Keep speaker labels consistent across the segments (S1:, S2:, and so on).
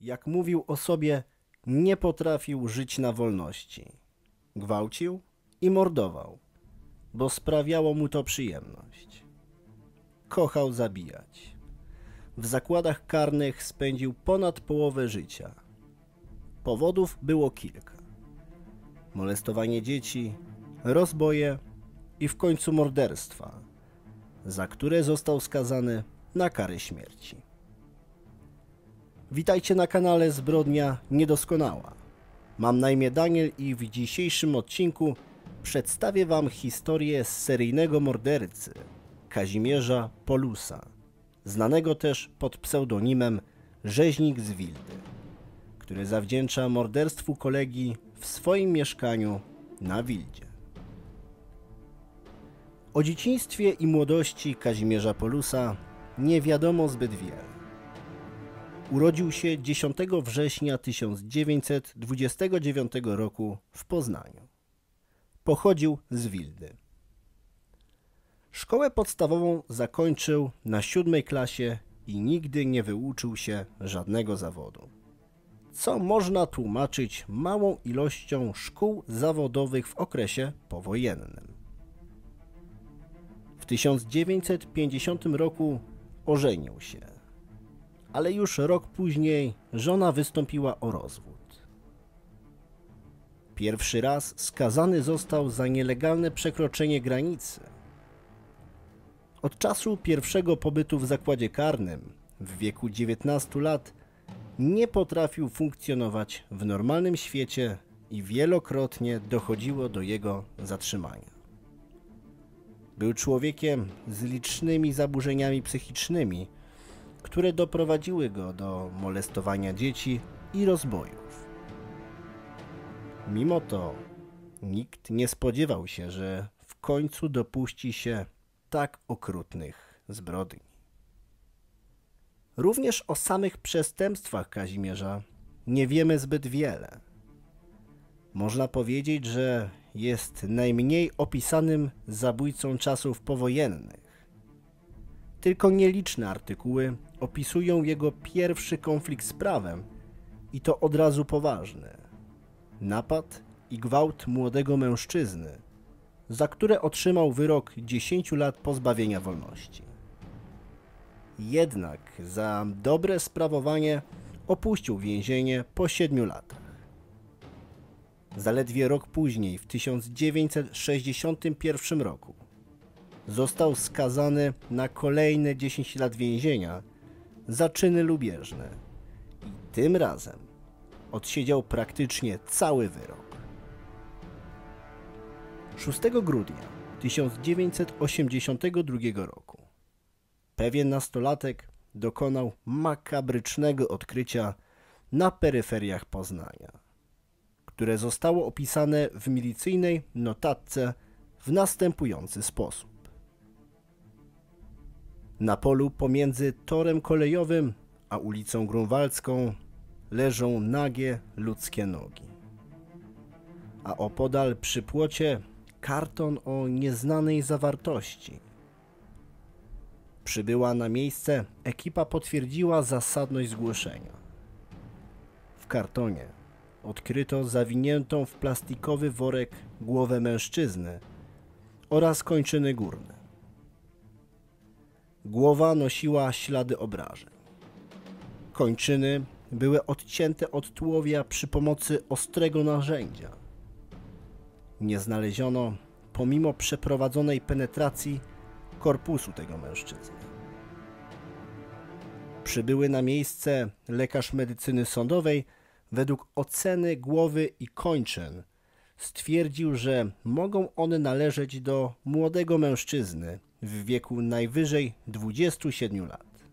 S1: Jak mówił o sobie, nie potrafił żyć na wolności. Gwałcił i mordował, bo sprawiało mu to przyjemność. Kochał zabijać. W zakładach karnych spędził ponad połowę życia. Powodów było kilka: molestowanie dzieci, rozboje i w końcu morderstwa, za które został skazany na karę śmierci. Witajcie na kanale Zbrodnia Niedoskonała. Mam na imię Daniel i w dzisiejszym odcinku przedstawię Wam historię seryjnego mordercy Kazimierza Polusa, znanego też pod pseudonimem Rzeźnik z Wildy, który zawdzięcza morderstwu kolegi w swoim mieszkaniu na Wildzie. O dzieciństwie i młodości Kazimierza Polusa nie wiadomo zbyt wiele. Urodził się 10 września 1929 roku w Poznaniu. Pochodził z Wildy. Szkołę podstawową zakończył na siódmej klasie i nigdy nie wyuczył się żadnego zawodu. Co można tłumaczyć małą ilością szkół zawodowych w okresie powojennym. W 1950 roku ożenił się ale już rok później żona wystąpiła o rozwód. Pierwszy raz skazany został za nielegalne przekroczenie granicy. Od czasu pierwszego pobytu w zakładzie karnym w wieku 19 lat nie potrafił funkcjonować w normalnym świecie i wielokrotnie dochodziło do jego zatrzymania. Był człowiekiem z licznymi zaburzeniami psychicznymi, które doprowadziły go do molestowania dzieci i rozbojów. Mimo to nikt nie spodziewał się, że w końcu dopuści się tak okrutnych zbrodni. Również o samych przestępstwach Kazimierza nie wiemy zbyt wiele. Można powiedzieć, że jest najmniej opisanym zabójcą czasów powojennych. Tylko nieliczne artykuły opisują jego pierwszy konflikt z prawem i to od razu poważny. Napad i gwałt młodego mężczyzny, za które otrzymał wyrok 10 lat pozbawienia wolności. Jednak za dobre sprawowanie opuścił więzienie po 7 latach. Zaledwie rok później, w 1961 roku, został skazany na kolejne 10 lat więzienia za czyny lubieżne. I tym razem odsiedział praktycznie cały wyrok. 6 grudnia 1982 roku pewien nastolatek dokonał makabrycznego odkrycia na peryferiach Poznania, które zostało opisane w milicyjnej notatce w następujący sposób. Na polu pomiędzy torem kolejowym a ulicą Grunwaldzką leżą nagie ludzkie nogi. A opodal przy płocie karton o nieznanej zawartości. Przybyła na miejsce, ekipa potwierdziła zasadność zgłoszenia. W kartonie odkryto zawiniętą w plastikowy worek głowę mężczyzny oraz kończyny górne. Głowa nosiła ślady obrażeń. Kończyny były odcięte od tułowia przy pomocy ostrego narzędzia. Nie znaleziono, pomimo przeprowadzonej penetracji, korpusu tego mężczyzny. Przybyły na miejsce lekarz medycyny sądowej według oceny głowy i kończyn stwierdził, że mogą one należeć do młodego mężczyzny w wieku najwyżej 27 lat.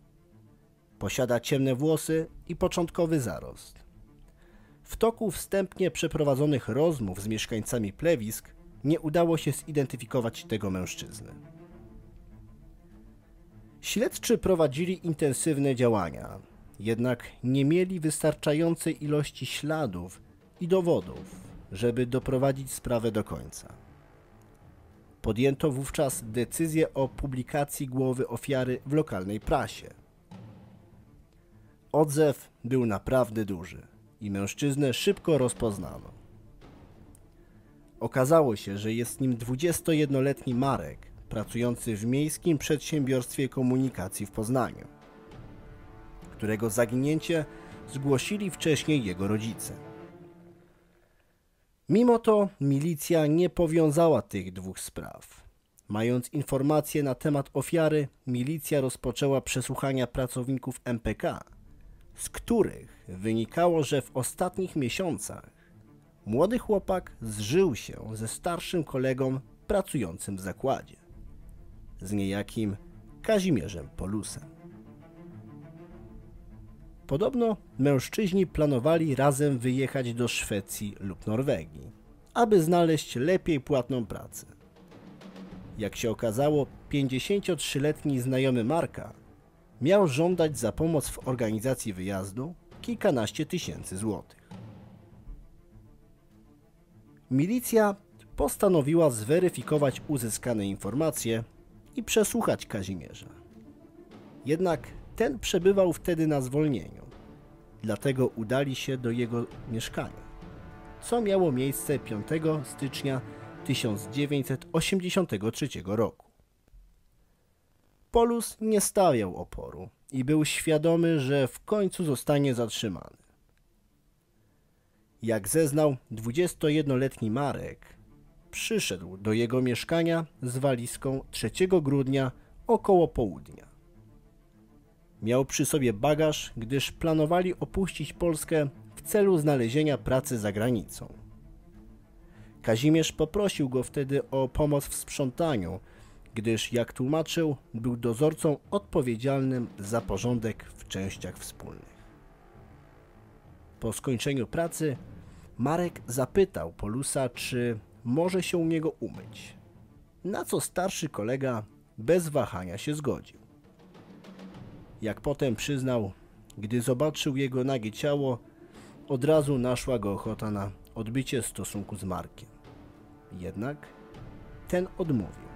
S1: Posiada ciemne włosy i początkowy zarost. W toku wstępnie przeprowadzonych rozmów z mieszkańcami plewisk nie udało się zidentyfikować tego mężczyzny. Śledczy prowadzili intensywne działania, jednak nie mieli wystarczającej ilości śladów i dowodów, żeby doprowadzić sprawę do końca. Podjęto wówczas decyzję o publikacji głowy ofiary w lokalnej prasie. Odzew był naprawdę duży i mężczyznę szybko rozpoznano. Okazało się, że jest nim 21-letni Marek, pracujący w Miejskim Przedsiębiorstwie Komunikacji w Poznaniu, którego zaginięcie zgłosili wcześniej jego rodzice. Mimo to milicja nie powiązała tych dwóch spraw. Mając informacje na temat ofiary, milicja rozpoczęła przesłuchania pracowników MPK, z których wynikało, że w ostatnich miesiącach młody chłopak zżył się ze starszym kolegą pracującym w zakładzie, z niejakim Kazimierzem Polusem. Podobno mężczyźni planowali razem wyjechać do Szwecji lub Norwegii, aby znaleźć lepiej płatną pracę. Jak się okazało, 53-letni znajomy Marka miał żądać za pomoc w organizacji wyjazdu kilkanaście tysięcy złotych. Milicja postanowiła zweryfikować uzyskane informacje i przesłuchać Kazimierza. Jednak ten przebywał wtedy na zwolnieniu, dlatego udali się do jego mieszkania, co miało miejsce 5 stycznia 1983 roku. Polus nie stawiał oporu i był świadomy, że w końcu zostanie zatrzymany. Jak zeznał 21-letni Marek, przyszedł do jego mieszkania z walizką 3 grudnia około południa. Miał przy sobie bagaż, gdyż planowali opuścić Polskę w celu znalezienia pracy za granicą. Kazimierz poprosił go wtedy o pomoc w sprzątaniu, gdyż, jak tłumaczył, był dozorcą odpowiedzialnym za porządek w częściach wspólnych. Po skończeniu pracy Marek zapytał Polusa, czy może się u niego umyć. Na co starszy kolega bez wahania się zgodził. Jak potem przyznał, gdy zobaczył jego nagie ciało, od razu naszła go ochota na odbycie stosunku z Markiem. Jednak ten odmówił.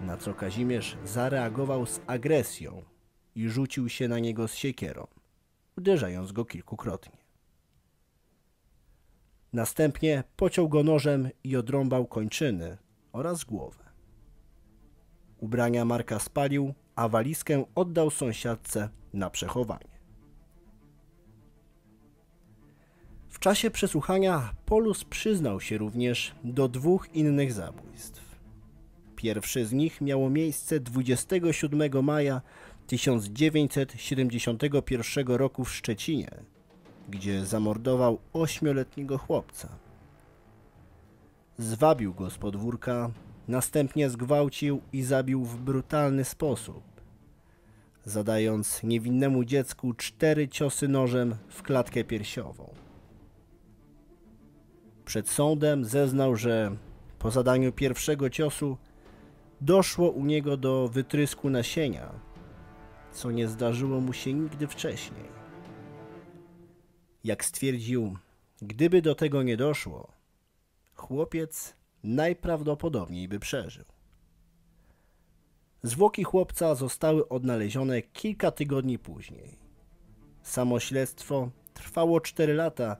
S1: Na co Kazimierz zareagował z agresją i rzucił się na niego z siekierą, uderzając go kilkukrotnie. Następnie pociął go nożem i odrąbał kończyny oraz głowę. Ubrania Marka spalił, a walizkę oddał sąsiadce na przechowanie. W czasie przesłuchania Polus przyznał się również do dwóch innych zabójstw. Pierwsze z nich miało miejsce 27 maja 1971 roku w Szczecinie, gdzie zamordował ośmioletniego chłopca. Zwabił go z podwórka, następnie zgwałcił i zabił w brutalny sposób, zadając niewinnemu dziecku cztery ciosy nożem w klatkę piersiową. Przed sądem zeznał, że po zadaniu pierwszego ciosu doszło u niego do wytrysku nasienia, co nie zdarzyło mu się nigdy wcześniej. Jak stwierdził, gdyby do tego nie doszło, chłopiec najprawdopodobniej by przeżył. Zwłoki chłopca zostały odnalezione kilka tygodni później. Samo śledztwo trwało 4 lata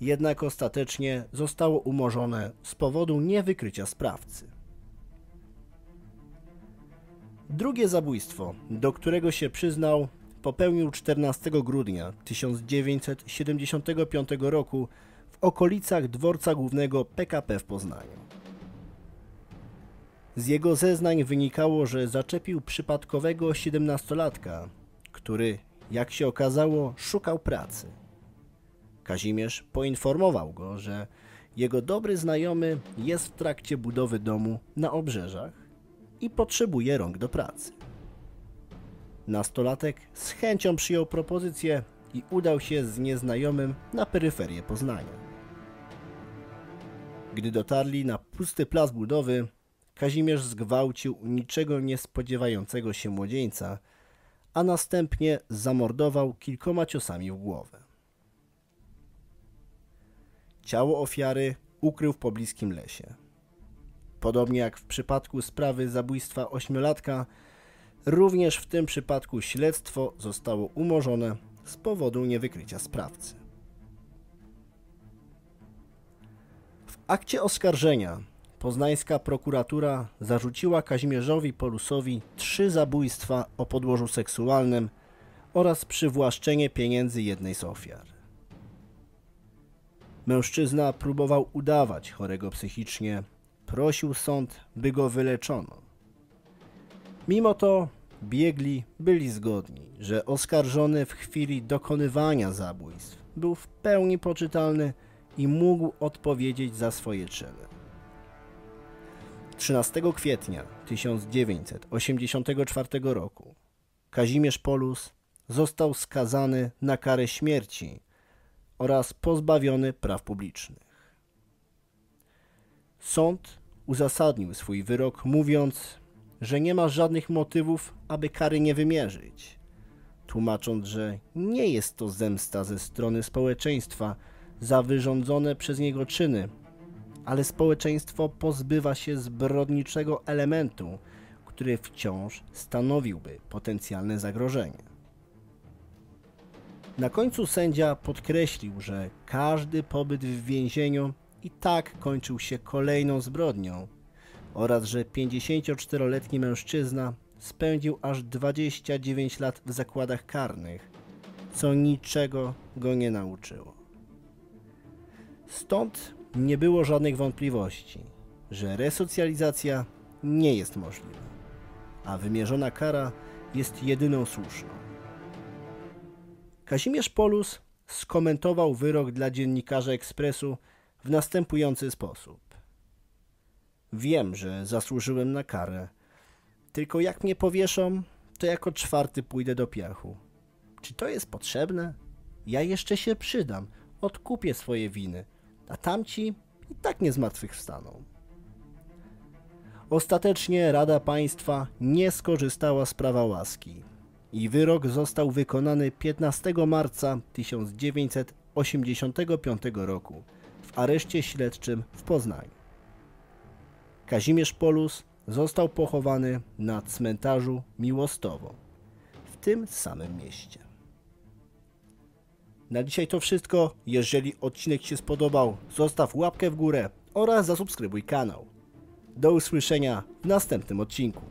S1: jednak ostatecznie zostało umorzone z powodu niewykrycia sprawcy. Drugie zabójstwo, do którego się przyznał, popełnił 14 grudnia 1975 roku w okolicach dworca głównego PKP w Poznaniu. Z jego zeznań wynikało, że zaczepił przypadkowego 17-latka, który, jak się okazało, szukał pracy. Kazimierz poinformował go, że jego dobry znajomy jest w trakcie budowy domu na obrzeżach i potrzebuje rąk do pracy. Nastolatek z chęcią przyjął propozycję i udał się z nieznajomym na peryferię Poznania. Gdy dotarli na pusty plac budowy, Kazimierz zgwałcił niczego nie spodziewającego się młodzieńca, a następnie zamordował kilkoma ciosami w głowę. Ciało ofiary ukrył w pobliskim lesie. Podobnie jak w przypadku sprawy zabójstwa ośmiolatka, Również w tym przypadku śledztwo zostało umorzone z powodu niewykrycia sprawcy. W akcie oskarżenia poznańska prokuratura zarzuciła Kazimierzowi Polusowi trzy zabójstwa o podłożu seksualnym oraz przywłaszczenie pieniędzy jednej z ofiar. Mężczyzna próbował udawać chorego psychicznie, prosił sąd, by go wyleczono. Mimo to biegli byli zgodni, że oskarżony w chwili dokonywania zabójstw był w pełni poczytalny i mógł odpowiedzieć za swoje czyny. 13 kwietnia 1984 roku Kazimierz Polus został skazany na karę śmierci oraz pozbawiony praw publicznych. Sąd uzasadnił swój wyrok mówiąc, że nie ma żadnych motywów, aby kary nie wymierzyć, tłumacząc, że nie jest to zemsta ze strony społeczeństwa za wyrządzone przez niego czyny, ale społeczeństwo pozbywa się zbrodniczego elementu, który wciąż stanowiłby potencjalne zagrożenie. Na końcu sędzia podkreślił, że każdy pobyt w więzieniu i tak kończył się kolejną zbrodnią oraz że 54-letni mężczyzna spędził aż 29 lat w zakładach karnych, co niczego go nie nauczyło. Stąd nie było żadnych wątpliwości, że resocjalizacja nie jest możliwa, a wymierzona kara jest jedyną słuszną. Kazimierz Polus skomentował wyrok dla dziennikarza Ekspresu w następujący sposób. Wiem, że zasłużyłem na karę, tylko jak mnie powieszą, to jako czwarty pójdę do piachu. Czy to jest potrzebne? Ja jeszcze się przydam, odkupię swoje winy, a tamci i tak nie zmartwychwstaną. Ostatecznie Rada Państwa nie skorzystała z prawa łaski i wyrok został wykonany 15 marca 1985 roku w areszcie śledczym w Poznaniu. Kazimierz Polus został pochowany na cmentarzu Miłostowo w tym samym mieście. Na dzisiaj to wszystko. Jeżeli odcinek Ci się spodobał, zostaw łapkę w górę oraz zasubskrybuj kanał. Do usłyszenia w następnym odcinku.